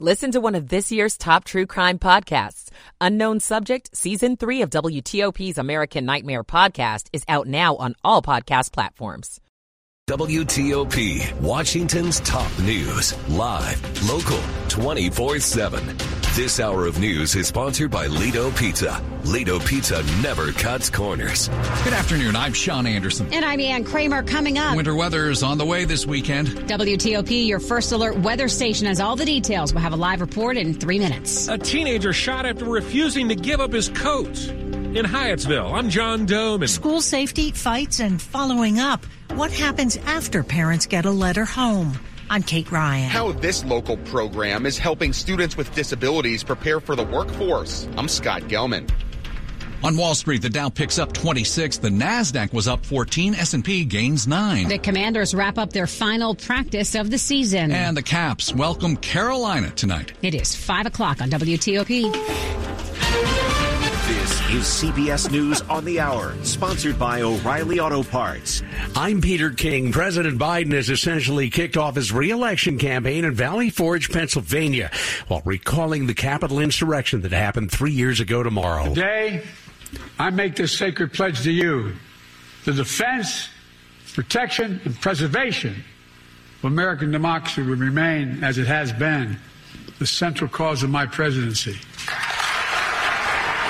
Listen to one of this year's top true crime podcasts. Unknown Subject, Season 3 of WTOP's American Nightmare podcast is out now on all podcast platforms. WTOP, Washington's top news, live, local, 24 7. This hour of news is sponsored by Lido Pizza. Lido Pizza never cuts corners. Good afternoon. I'm Sean Anderson. And I'm Ann Kramer. Coming up, winter weather is on the way this weekend. WTOP, your first alert weather station, has all the details. We'll have a live report in three minutes. A teenager shot after refusing to give up his coat in Hyattsville. I'm John Domen. School safety, fights, and following up. What happens after parents get a letter home? I'm Kate Ryan. How this local program is helping students with disabilities prepare for the workforce. I'm Scott Gelman. On Wall Street, the Dow picks up 26. The Nasdaq was up 14. S&P gains 9. The Commanders wrap up their final practice of the season. And the Caps welcome Carolina tonight. It is 5 o'clock on WTOP. This is CBS News on the Hour, sponsored by O'Reilly Auto Parts. I'm Peter King. President Biden has essentially kicked off his reelection campaign in Valley Forge, Pennsylvania, while recalling the Capitol insurrection that happened three years ago tomorrow. Today, I make this sacred pledge to you the defense, protection, and preservation of American democracy will remain, as it has been, the central cause of my presidency.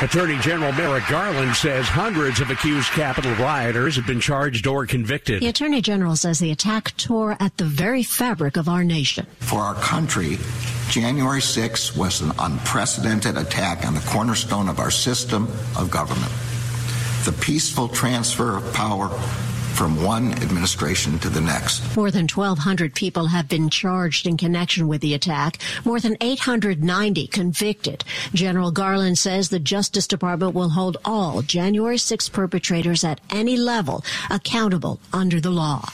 Attorney General Merrick Garland says hundreds of accused Capitol rioters have been charged or convicted. The Attorney General says the attack tore at the very fabric of our nation. For our country, January 6 was an unprecedented attack on the cornerstone of our system of government. The peaceful transfer of power from one administration to the next. More than 1,200 people have been charged in connection with the attack, more than 890 convicted. General Garland says the Justice Department will hold all January 6 perpetrators at any level accountable under the law.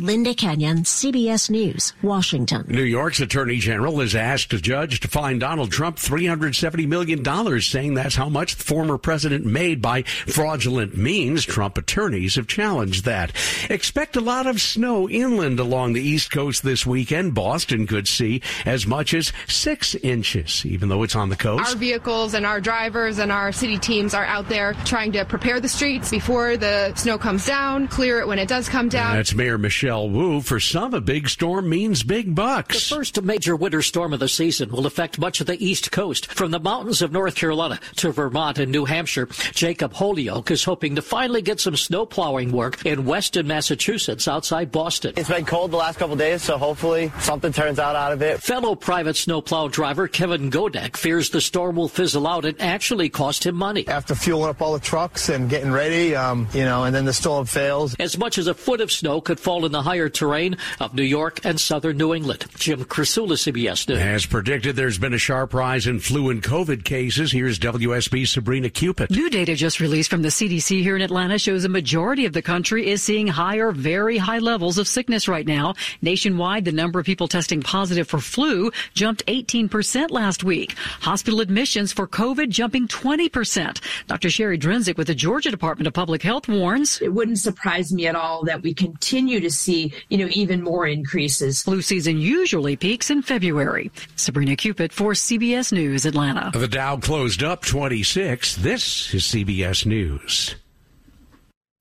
Linda Kenyon, CBS News, Washington. New York's Attorney General has asked a judge to fine Donald Trump $370 million, saying that's how much the former president made by fraudulent means. Trump attorneys have challenged that. Expect a lot of snow inland along the East Coast this weekend. Boston could see as much as six inches, even though it's on the coast. Our vehicles and our drivers and our city teams are out there trying to prepare the streets before the snow comes down, clear it when it does come down. That's Mayor Michelle Michelle Wu. For some, a big storm means big bucks. The first major winter storm of the season will affect much of the East Coast, from the mountains of North Carolina to Vermont and New Hampshire. Jacob Holyoke is hoping to finally get some snow plowing work in Weston, Massachusetts, outside Boston. It's been cold the last couple days, so hopefully something turns out out of it. Fellow private snowplow driver Kevin Godek fears the storm will fizzle out and actually cost him money. After fueling up all the trucks and getting ready, um, you know, and then the storm fails. As much as a foot of snow could fall in the higher terrain of New York and southern New England. Jim Krasula, CBS News. As predicted, there's been a sharp rise in flu and COVID cases. Here's WSB's Sabrina Cupit. New data just released from the CDC here in Atlanta shows a majority of the country is seeing higher, very high levels of sickness right now. Nationwide, the number of people testing positive for flu jumped 18% last week. Hospital admissions for COVID jumping 20%. Dr. Cherie Drenzek with the Georgia Department of Public Health warns. It wouldn't surprise me at all that we continue to see, you know, even more increases. Flu season usually peaks in February. Sabrina Cupit for CBS News, Atlanta. The Dow closed up 26. This is CBS News.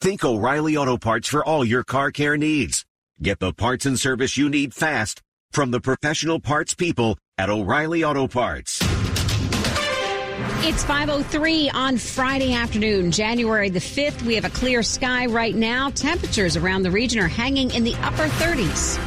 Think O'Reilly Auto Parts for all your car care needs. Get the parts and service you need fast from the professional parts people at O'Reilly Auto Parts. It's 5.03 on Friday afternoon, January the 5th. We have a clear sky right now. Temperatures around the region are hanging in the upper 30s.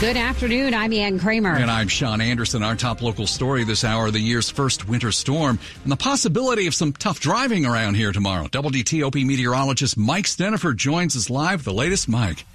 Good afternoon. I'm Ann Kramer. And I'm Sean Anderson. Our top local story this hour, the year's first winter storm and the possibility of some tough driving around here tomorrow. WTOP meteorologist Mike Stinneford joins us live. The latest, Mike.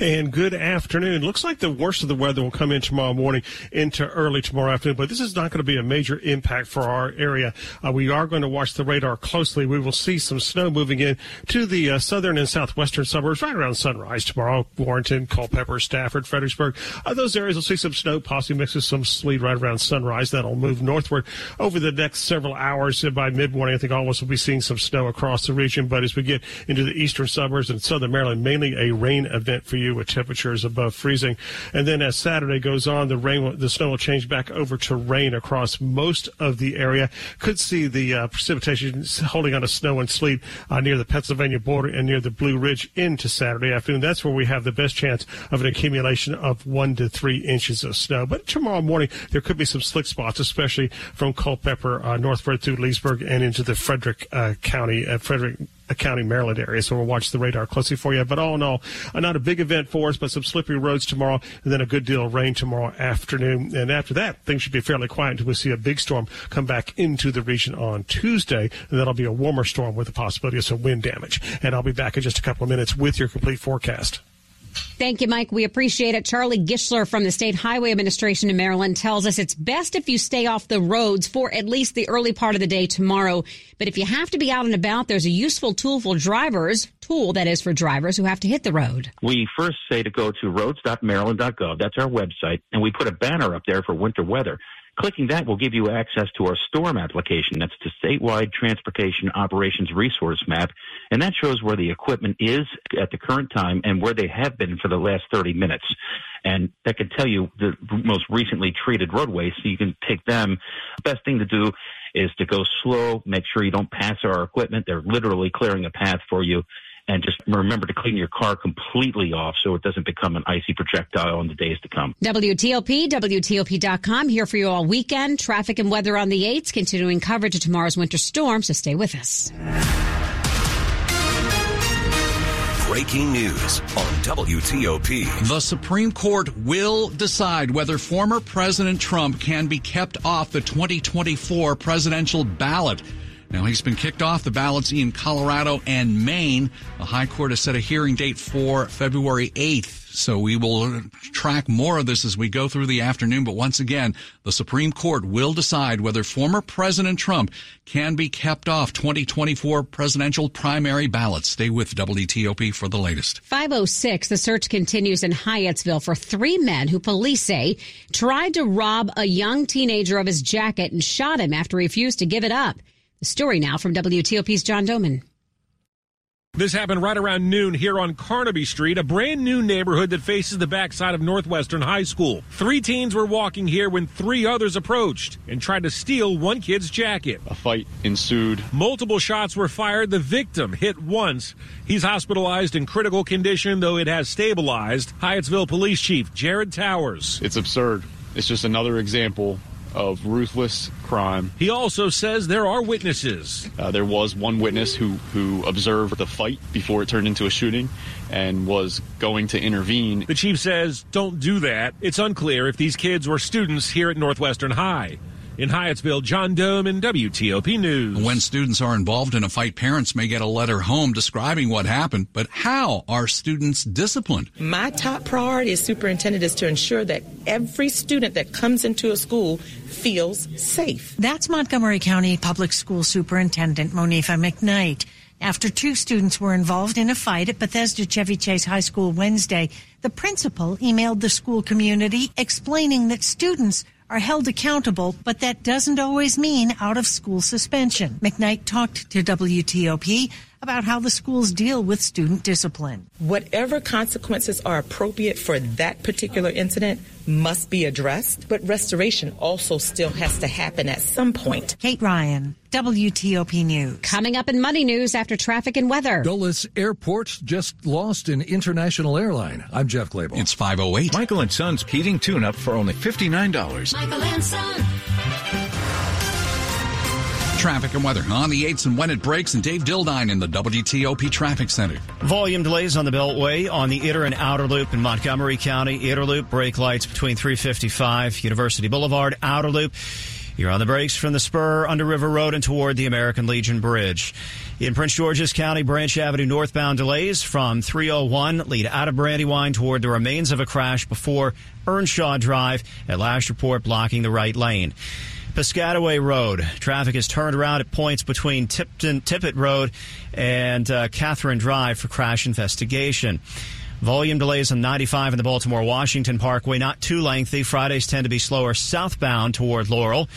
And good afternoon. Looks like the worst of the weather will come in tomorrow morning into early tomorrow afternoon, but this is not going to be a major impact for our area. Uh, we are going to watch the radar closely. We will see some snow moving in to the uh, southern and southwestern suburbs right around sunrise tomorrow. Warrenton, Culpeper, Stafford, Fredericksburg. Uh, those areas will see some snow, possibly with some sleet right around sunrise. That'll move northward over the next several hours. By mid morning, I think all of us will be seeing some snow across the region. But as we get into the eastern suburbs and southern Maryland, mainly a rain event for you with temperatures above freezing. And then as Saturday goes on, the rain, the snow will change back over to rain across most of the area. Could see the uh, precipitation holding on to snow and sleet uh, near the Pennsylvania border and near the Blue Ridge into Saturday afternoon. That's where we have the best chance of an accumulation of one to three inches of snow. But tomorrow morning, there could be some slick spots, especially from Culpeper uh, northward through Leesburg and into the Frederick uh, County, uh, Frederick County, Maryland area. So we'll watch the radar closely for you. But all in all, uh, not a big event for us, but some slippery roads tomorrow, and then a good deal of rain tomorrow afternoon. And after that, things should be fairly quiet until we see a big storm come back into the region on Tuesday. And that'll be a warmer storm with the possibility of some wind damage. And I'll be back in just a couple of minutes with your complete forecast. Thank you, Mike. We appreciate it. Charlie Gischlar from the State Highway Administration in Maryland tells us it's best if you stay off the roads for at least the early part of the day tomorrow. But if you have to be out and about, there's a useful tool for drivers, tool that is for drivers who have to hit the road. We first say to go to roads.maryland.gov. That's our website. And we put a banner up there for winter weather. Clicking that will give you access to our storm application. That's the statewide transportation operations resource map. And that shows where the equipment is at the current time and where they have been for the last 30 minutes. And that can tell you the most recently treated roadways so you can take them. The best thing to do is to go slow, make sure you don't pass our equipment. They're literally clearing a path for you and just remember to clean your car completely off so it doesn't become an icy projectile in the days to come. WTOP, WTOP.com, here for you all weekend. Traffic and weather on the 8s, continuing coverage of tomorrow's winter storm, so stay with us. Breaking news on WTOP. The Supreme Court will decide whether former President Trump can be kept off the 2024 presidential ballot. Now, he's been kicked off the ballots in Colorado and Maine. The High Court has set a hearing date for February 8th. So we will track more of this as we go through the afternoon. But once again, the Supreme Court will decide whether former President Trump can be kept off 2024 presidential primary ballots. Stay with WTOP for the latest. 506, the search continues in Hyattsville for three men who police say tried to rob a young teenager of his jacket and shot him after he refused to give it up. The story now from WTOP's John Domen. This happened right around noon here on Carnaby Street, a brand new neighborhood that faces the backside of Northwestern High School. Three teens were walking here when three others approached and tried to steal one kid's jacket. A fight ensued. Multiple shots were fired. The victim hit once. He's hospitalized in critical condition, though it has stabilized. Hyattsville Police Chief Jared Towers. It's absurd. It's just another example of ruthless crime. He also says there are witnesses. Uh, there was one witness who, who observed the fight before it turned into a shooting and was going to intervene. The chief says, don't do that. It's unclear if these kids were students here at Northwestern High. In Hyattsville, John Domen WTOP News. When students are involved in a fight, parents may get a letter home describing what happened, but how are students disciplined? My top priority as superintendent is to ensure that every student that comes into a school feels safe. That's Montgomery County Public School Superintendent Monifa McKnight. After two students were involved in a fight at Bethesda Chevy Chase High School Wednesday, the principal emailed the school community explaining that students are held accountable, but that doesn't always mean out of school suspension. McKnight talked to WTOP about how the schools deal with student discipline. Whatever consequences are appropriate for that particular incident must be addressed, but restoration also still has to happen at some point. Kate Ryan, WTOP News. Coming up in Money News after traffic and weather. Dulles Airport just lost an international airline. I'm Jeff Clabaugh. It's 508. Michael and Son's heating tune-up for only $59. Michael and Son. Traffic and weather on the 8s and when it breaks, and Dave Dildine in the WTOP Traffic Center. Volume delays on the Beltway on the Inner and Outer Loop in Montgomery County. Inner Loop brake lights between 355 University Boulevard. Outer Loop. You're on the brakes from the spur under River Road and toward the American Legion Bridge. In Prince George's County, Branch Avenue northbound delays from 301 lead out of Brandywine toward the remains of a crash before Earnshaw Drive at last report blocking the right lane. Piscataway Road. Traffic is turned around at points between Tipton, Tippett Road and uh, Catherine Drive for crash investigation. Volume delays on 95 in the Baltimore Washington Parkway, not too lengthy. Fridays tend to be slower southbound toward Laurel.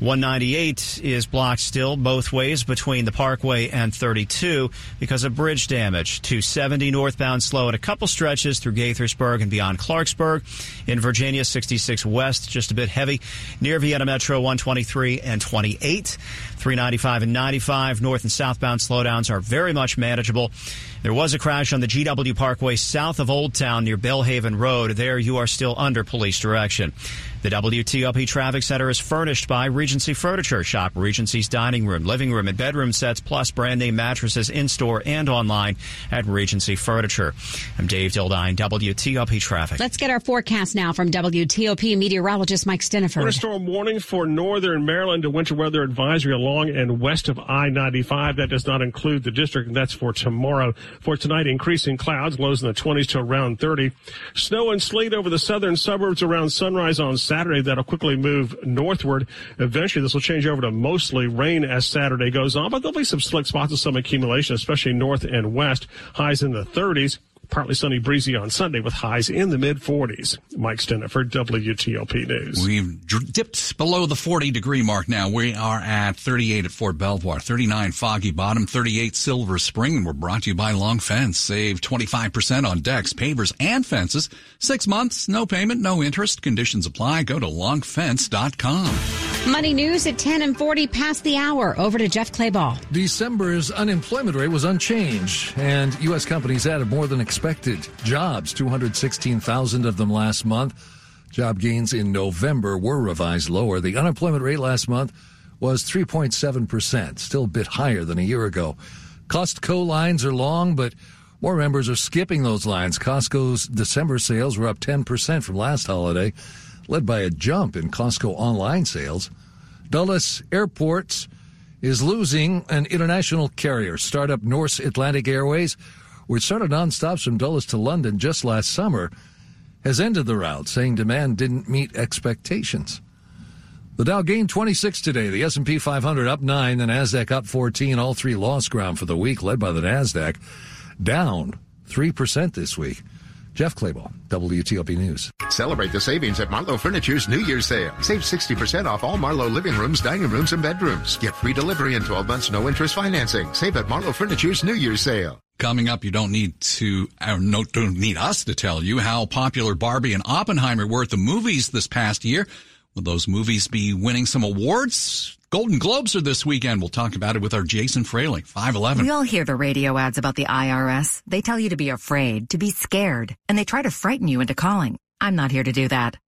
198 is blocked still both ways between the Parkway and 32 because of bridge damage. 270 northbound slow at a couple stretches through Gaithersburg and beyond Clarksburg. In Virginia, 66 west, just a bit heavy near Vienna Metro 123 and 28. 395 and 95 north and southbound slowdowns are very much manageable. There was a crash on the GW Parkway south of Old Town near Belhaven Road. There you are still under police direction. The WTOP Traffic Center is furnished by Regency Furniture. Shop Regency's dining room, living room, and bedroom sets, plus brand name mattresses in store and online at Regency Furniture. I'm Dave Dildine, WTOP Traffic. Let's get our forecast now from WTOP meteorologist Mike Stinneford. storm warning for northern Maryland, a winter weather advisory along and west of I 95. That does not include the district, and that's for tomorrow. For tonight, increasing clouds, lows in the 20s to around 30. Snow and sleet over the southern suburbs around sunrise on Saturday. Saturday that'll quickly move northward. Eventually, this will change over to mostly rain as Saturday goes on, but there'll be some slick spots and some accumulation, especially north and west. Highs in the 30s partly sunny, breezy on Sunday with highs in the mid 40s. Mike for WTOP News. We've dipped below the 40 degree mark now. We are at 38 at Fort Belvoir, 39 Foggy Bottom, 38 Silver Spring, and we're brought to you by Long Fence. Save 25% on decks, pavers, and fences. Six months, no payment, no interest. Conditions apply. Go to longfence.com. Money news at 10 and 40 past the hour. Over to Jeff Clabaugh. December's unemployment rate was unchanged, and U.S. companies added more than expected jobs, 216,000 of them last month. Job gains in November were revised lower. The unemployment rate last month was 3.7%, still a bit higher than a year ago. Costco lines are long, but more members are skipping those lines. Costco's December sales were up 10% from last holiday, led by a jump in Costco online sales. Dulles Airports is losing an international carrier. Startup Norse Atlantic Airways which started nonstops from Dulles to London just last summer, has ended the route, saying demand didn't meet expectations. The Dow gained 26 today. The S&P 500 up 9, the Nasdaq up 14. All three lost ground for the week, led by the Nasdaq, down 3% this week. Jeff Clabaugh, WTOP News. Celebrate the savings at Marlowe Furniture's New Year's sale. Save 60% off all Marlowe living rooms, dining rooms, and bedrooms. Get free delivery and 12 months no interest financing. Save at Marlowe Furniture's New Year's sale. Coming up, you don't need to, or no, don't need us to tell you how popular Barbie and Oppenheimer were at the movies this past year. Will those movies be winning some awards? Golden Globes are this weekend. We'll talk about it with our Jason Fraley, 511. We all hear the radio ads about the IRS. They tell you to be afraid, to be scared, and they try to frighten you into calling. I'm not here to do that.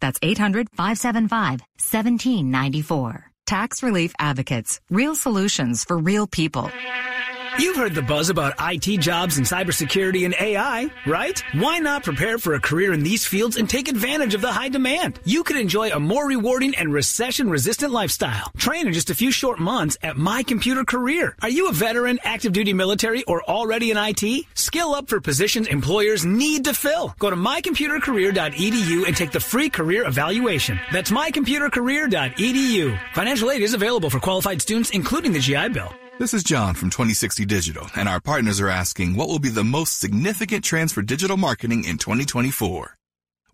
That's 800-575-1794. Tax Relief Advocates. Real solutions for real people. You've heard the buzz about IT jobs and cybersecurity and AI, right? Why not prepare for a career in these fields and take advantage of the high demand? You could enjoy a more rewarding and recession resistant lifestyle. Train in just a few short months at My Computer Career. Are you a veteran, active duty military, or already in IT? Skill up for positions employers need to fill. Go to mycomputercareer.edu and take the free career evaluation. That's mycomputercareer.edu. Financial aid is available for qualified students, including the GI Bill. This is John from 2060 Digital, and our partners are asking what will be the most significant trends for digital marketing in 2024.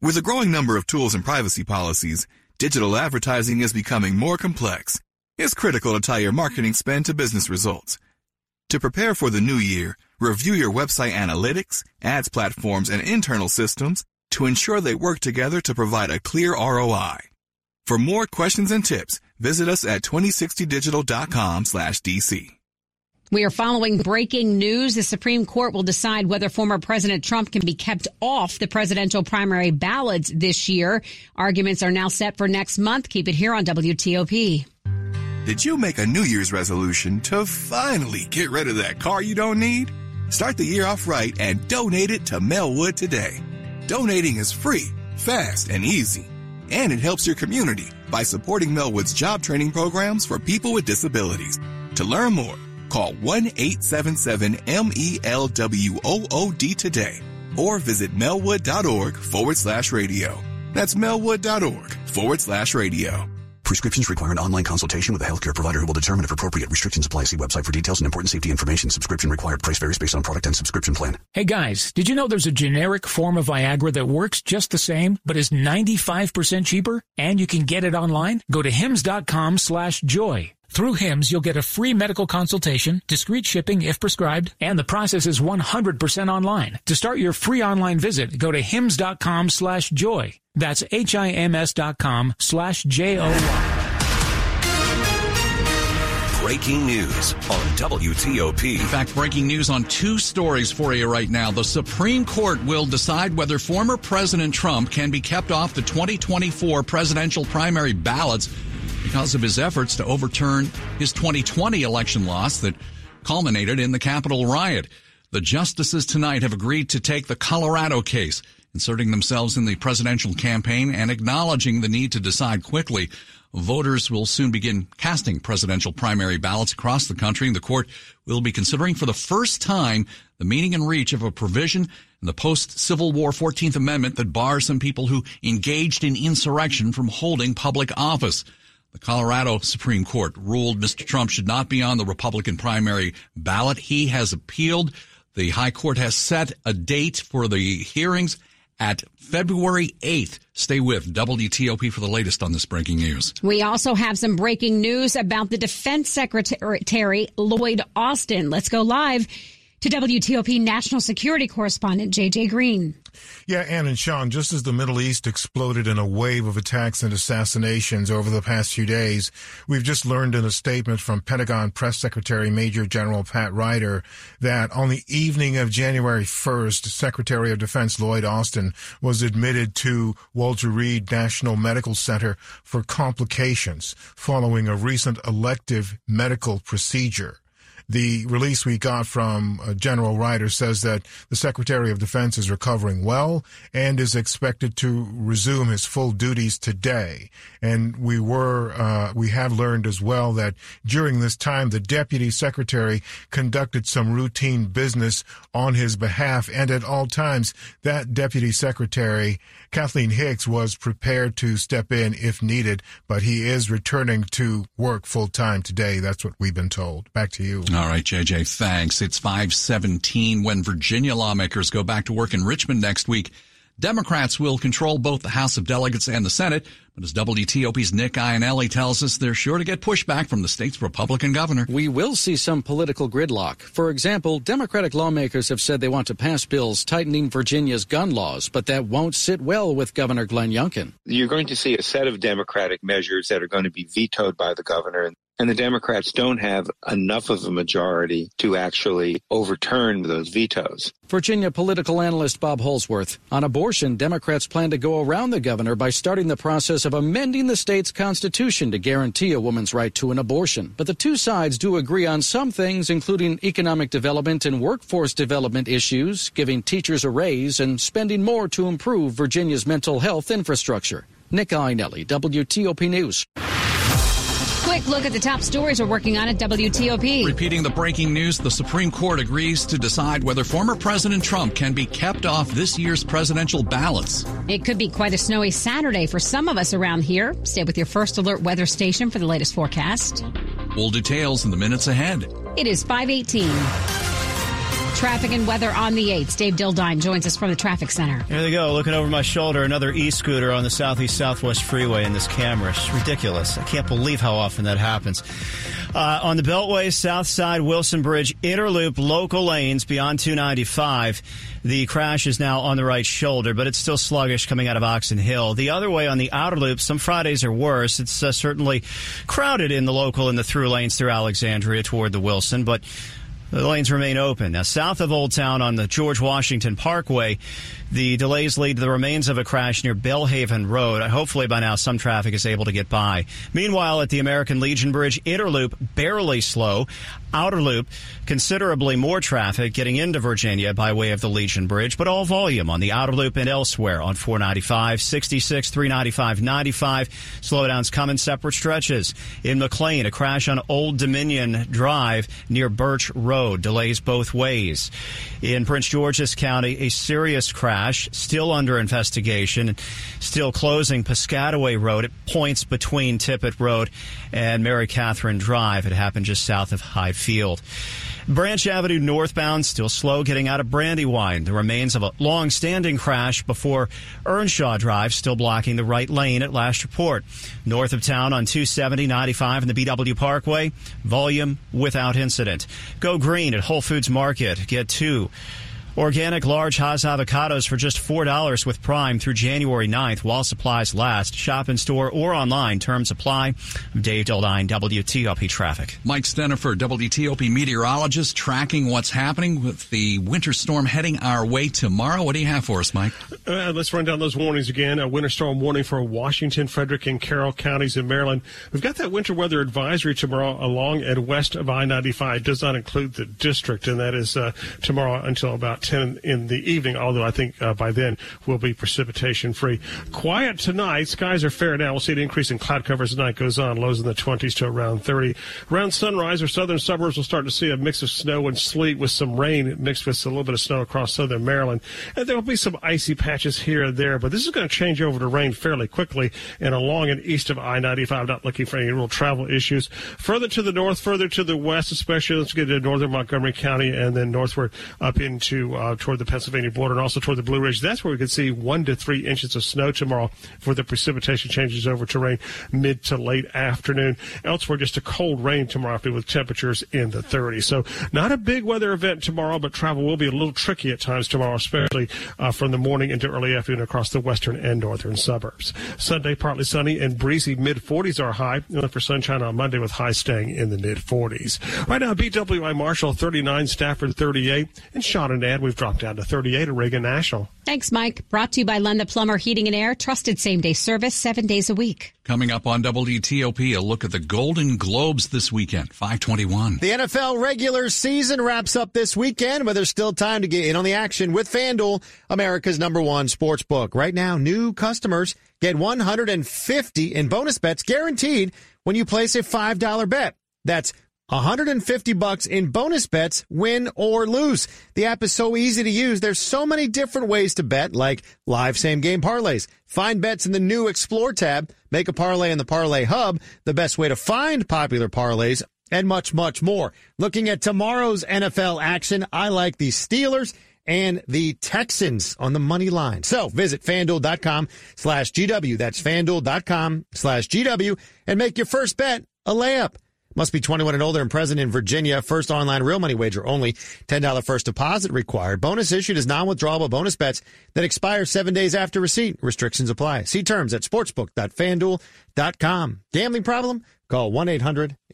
With a growing number of tools and privacy policies, digital advertising is becoming more complex. It's critical to tie your marketing spend to business results. To prepare for the new year, review your website analytics, ads platforms, and internal systems to ensure they work together to provide a clear ROI. For more questions and tips, visit us at 2060digital.com slash DC. We are following breaking news. The Supreme Court will decide whether former President Trump can be kept off the presidential primary ballots this year. Arguments are now set for next month. Keep it here on WTOP. Did you make a New Year's resolution to finally get rid of that car you don't need? Start the year off right and donate it to Melwood today. Donating is free, fast, and easy. And it helps your community by supporting Melwood's job training programs for people with disabilities. To learn more, call 1-877-MELWOOD today or visit melwood.org forward slash radio. That's melwood.org forward slash radio. Prescriptions require an online consultation with a healthcare provider who will determine if appropriate restrictions apply. See website for details and important safety information. Subscription required. Price varies based on product and subscription plan. Hey guys, did you know there's a generic form of Viagra that works just the same, but is 95% cheaper? And you can get it online? Go to hims.com slash joy. Through HIMS, you'll get a free medical consultation, discreet shipping if prescribed, and the process is 100% online. To start your free online visit, go to hims.com slash joy. That's H-I-M-S dot com slash J-O-Y. Breaking news on WTOP. In fact, breaking news on two stories for you right now. The Supreme Court will decide whether former President Trump can be kept off the 2024 presidential primary ballots because of his efforts to overturn his 2020 election loss that culminated in the Capitol riot. The justices tonight have agreed to take the Colorado case, inserting themselves in the presidential campaign and acknowledging the need to decide quickly. Voters will soon begin casting presidential primary ballots across the country, and the court will be considering for the first time the meaning and reach of a provision in the post-Civil War 14th Amendment that bars some people who engaged in insurrection from holding public office. The Colorado Supreme Court ruled Mr. Trump should not be on the Republican primary ballot. He has appealed. The High Court has set a date for the hearings at February 8th. Stay with WTOP for the latest on this breaking news. We also have some breaking news about the Defense Secretary Lloyd Austin. Let's go live to WTOP National Security Correspondent JJ Green. Yeah, Ann and Sean, just as the Middle East exploded in a wave of attacks and assassinations over the past few days, we've just learned in a statement from Pentagon Press Secretary Major General Pat Ryder that on the evening of January 1st, Secretary of Defense Lloyd Austin was admitted to Walter Reed National Medical Center for complications following a recent elective medical procedure. The release we got from uh, General Ryder says that the Secretary of Defense is recovering well and is expected to resume his full duties today. And we were, uh, we have learned as well that during this time, the Deputy Secretary conducted some routine business on his behalf. And at all times, that Deputy Secretary, Kathleen Hicks, was prepared to step in if needed, but he is returning to work full time today. That's what we've been told. Back to you. All right, JJ, thanks. It's 517 when Virginia lawmakers go back to work in Richmond next week. Democrats will control both the House of Delegates and the Senate, but as WTOP's Nick Iannelli tells us, they're sure to get pushback from the state's Republican governor. We will see some political gridlock. For example, Democratic lawmakers have said they want to pass bills tightening Virginia's gun laws, but that won't sit well with Governor Glenn Youngkin. You're going to see a set of Democratic measures that are going to be vetoed by the governor. And the Democrats don't have enough of a majority to actually overturn those vetoes. Virginia political analyst Bob Holsworth. On abortion, Democrats plan to go around the governor by starting the process of amending the state's constitution to guarantee a woman's right to an abortion. But the two sides do agree on some things, including economic development and workforce development issues, giving teachers a raise, and spending more to improve Virginia's mental health infrastructure. Nick Iannelli, WTOP News. Quick look at the top stories we're working on at WTOP. Repeating the breaking news, the Supreme Court agrees to decide whether former President Trump can be kept off this year's presidential ballots. It could be quite a snowy Saturday for some of us around here. Stay with your first alert weather station for the latest forecast. Full details in the minutes ahead. It is 518. Traffic and weather on the 8th. Dave Dildine joins us from the traffic center. Here they go. Looking over my shoulder, another e-scooter on the Southeast Southwest Freeway in this camera. It's ridiculous. I can't believe how often that happens. Uh, on the Beltway, South Side, Wilson Bridge, Inner Loop, local lanes beyond 295. The crash is now on the right shoulder, but it's still sluggish coming out of Oxon Hill. The other way on the outer loop, some Fridays are worse. It's uh, certainly crowded in the local and the through lanes through Alexandria toward the Wilson, but The lanes remain open. Now, south of Old Town on the George Washington Parkway, the delays lead to the remains of a crash near Belhaven Road. Uh, hopefully, by now, some traffic is able to get by. Meanwhile, at the American Legion Bridge, Inner Loop barely slow. Outer Loop, considerably more traffic getting into Virginia by way of the Legion Bridge, but all volume on the Outer Loop and elsewhere on 495, 66, 395, 95. Slowdowns come in separate stretches. In McLean, a crash on Old Dominion Drive near Birch Road. Delays both ways. In Prince George's County, a serious crash still under investigation, still closing Piscataway Road at points between Tippett Road and Mary Catherine Drive. It happened just south of High Field. Branch Avenue northbound still slow getting out of Brandywine. The remains of a long-standing crash before Earnshaw Drive still blocking the right lane at last report. North of town on 270, 95 and the BW Parkway, volume without incident. Go green at Whole Foods Market. Get two. Organic large Hass avocados for just $4 with Prime through January 9th while supplies last. Shop in store or online. Terms apply. Dave Dildine, WTOP Traffic. Mike Stinneford, WTOP meteorologist, tracking what's happening with the winter storm heading our way tomorrow. What do you have for us, Mike? Uh, let's run down those warnings again. A winter storm warning for Washington, Frederick, and Carroll counties in Maryland. We've got that winter weather advisory tomorrow along and west of I-95. It does not include the district, and that is uh, tomorrow until about 10 in the evening, although I think uh, by then we'll be precipitation free. Quiet tonight. Skies are fair now. We'll see an increase in cloud cover as the night goes on. Lows in the 20s to around 30. Around sunrise, our southern suburbs will start to see a mix of snow and sleet with some rain mixed with a little bit of snow across southern Maryland. And there will be some icy patches here and there, but this is going to change over to rain fairly quickly and along and east of I-95. Not looking for any real travel issues. Further to the north, further to the west, especially let's get to northern Montgomery County and then northward up into uh, toward the Pennsylvania border and also toward the Blue Ridge. That's where we could see one to three inches of snow tomorrow for the precipitation changes over to rain mid to late afternoon. Elsewhere, just a cold rain tomorrow with temperatures in the 30s. So not a big weather event tomorrow, but travel will be a little tricky at times tomorrow, especially uh, from the morning into early afternoon across the western and northern suburbs. Sunday, partly sunny and breezy, mid 40s are high. Look for sunshine on Monday with high staying in the mid 40s. Right now, BWI Marshall 39, Stafford 38, and Sean and Ed, we've dropped down to 38 at Reagan National. Thanks, Mike. Brought to you by Len the Plumber Heating and Air. Trusted same day service seven days a week. Coming up on WTOP, a look at the Golden Globes this weekend, 521. The NFL regular season wraps up this weekend, but there's still time to get in on the action with FanDuel, America's number one sports book. Right now, new customers get 150 in bonus bets guaranteed when you place a $5 bet. That's 150 bucks in bonus bets, win or lose. The app is so easy to use. There's so many different ways to bet, like live same game parlays. Find bets in the new Explore tab, make a parlay in the Parlay Hub, the best way to find popular parlays, and much, much more. Looking at tomorrow's NFL action, I like the Steelers and the Texans on the money line. So visit fanduel.com slash GW. That's fanduel.com slash GW and make your first bet a layup. Must be 21 and older and present in Virginia. First online real money wager only. $10 first deposit required. Bonus issued is non-withdrawable bonus bets that expire seven days after receipt. Restrictions apply. See terms at sportsbook.fanduel.com. Gambling problem? Call 1-800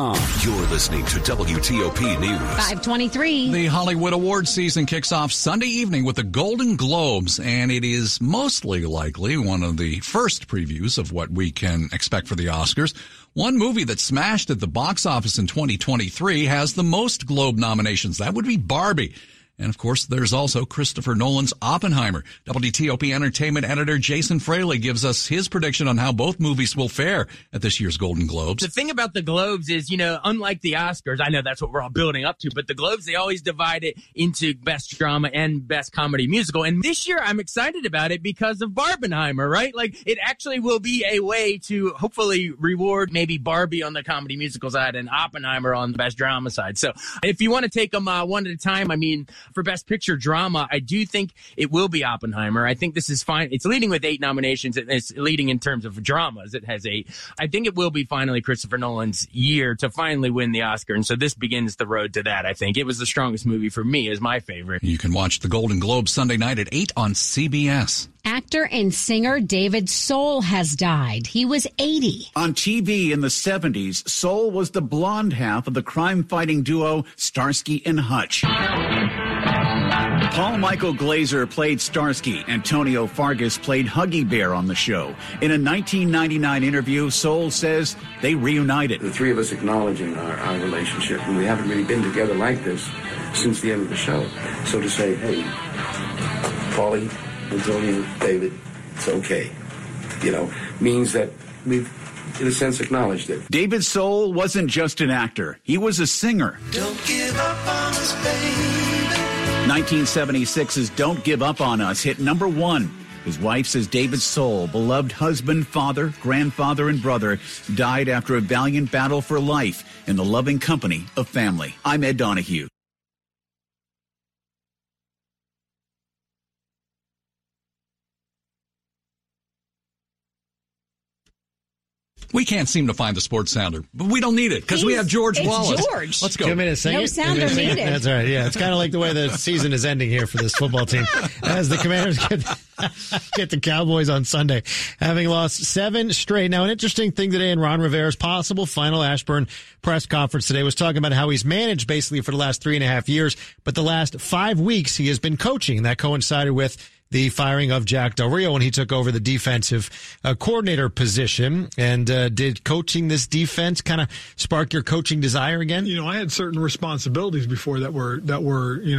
TotalTV.com. You're listening to WTOP News. 523. The Hollywood Awards season kicks off Sunday evening with the Golden Globes, and it is mostly likely one of the first previews of what we can expect for the Oscars. One movie that smashed at the box office in 2023 has the most Globe nominations. That would be Barbie. And of course, there's also Christopher Nolan's Oppenheimer. WTOP Entertainment editor Jason Fraley gives us his prediction on how both movies will fare at this year's Golden Globes. The thing about the Globes is, you know, unlike the Oscars, I know that's what we're all building up to, but the Globes, they always divide it into best drama and best comedy musical. And this year, I'm excited about it because of Barbenheimer, right? Like, it actually will be a way to hopefully reward maybe Barbie on the comedy musical side and Oppenheimer on the best drama side. So if you want to take them uh, one at a time, I mean, for Best Picture drama, I do think it will be Oppenheimer. I think this is fine. It's leading with eight nominations. It's leading in terms of dramas. It has eight. I think it will be finally Christopher Nolan's year to finally win the Oscar. And so this begins the road to that, I think. It was the strongest movie for me as my favorite. You can watch the Golden Globe Sunday night at 8 on CBS. Actor and singer David Soul has died. He was 80. On TV in the 70s, Soul was the blonde half of the crime fighting duo Starsky and Hutch. Paul Michael Glaser played Starsky. Antonio Fargas played Huggy Bear on the show. In a 1999 interview, Soul says they reunited. The three of us acknowledging our, our relationship, and we haven't really been together like this since the end of the show. So to say, hey, Paulie, Antonio, David, it's okay, you know, means that we've in a sense acknowledged it. David Soul wasn't just an actor, he was a singer. Don't give up on us, baby. 1976's Don't Give Up on Us hit number one. His wife says David Soul, beloved husband, father, grandfather, and brother, died after a valiant battle for life in the loving company of family. I'm Ed Donahue. We can't seem to find the sports sounder, but we don't need it because we have George it's Wallace. George. Let's go. Give me a second. No sounder Give me a second. needed. That's right. Yeah, it's kind of like the way the season is ending here for this football team, as the Commanders get get the Cowboys on Sunday, having lost seven straight. Now, an interesting thing today in Ron Rivera's possible final Ashburn press conference today was talking about how he's managed basically for the last three and a half years, but the last five weeks he has been coaching, that coincided with the firing of Jack Del Rio when he took over the defensive uh, coordinator position. And uh, did coaching this defense kind of spark your coaching desire again? You know, I had certain responsibilities before that were that were you know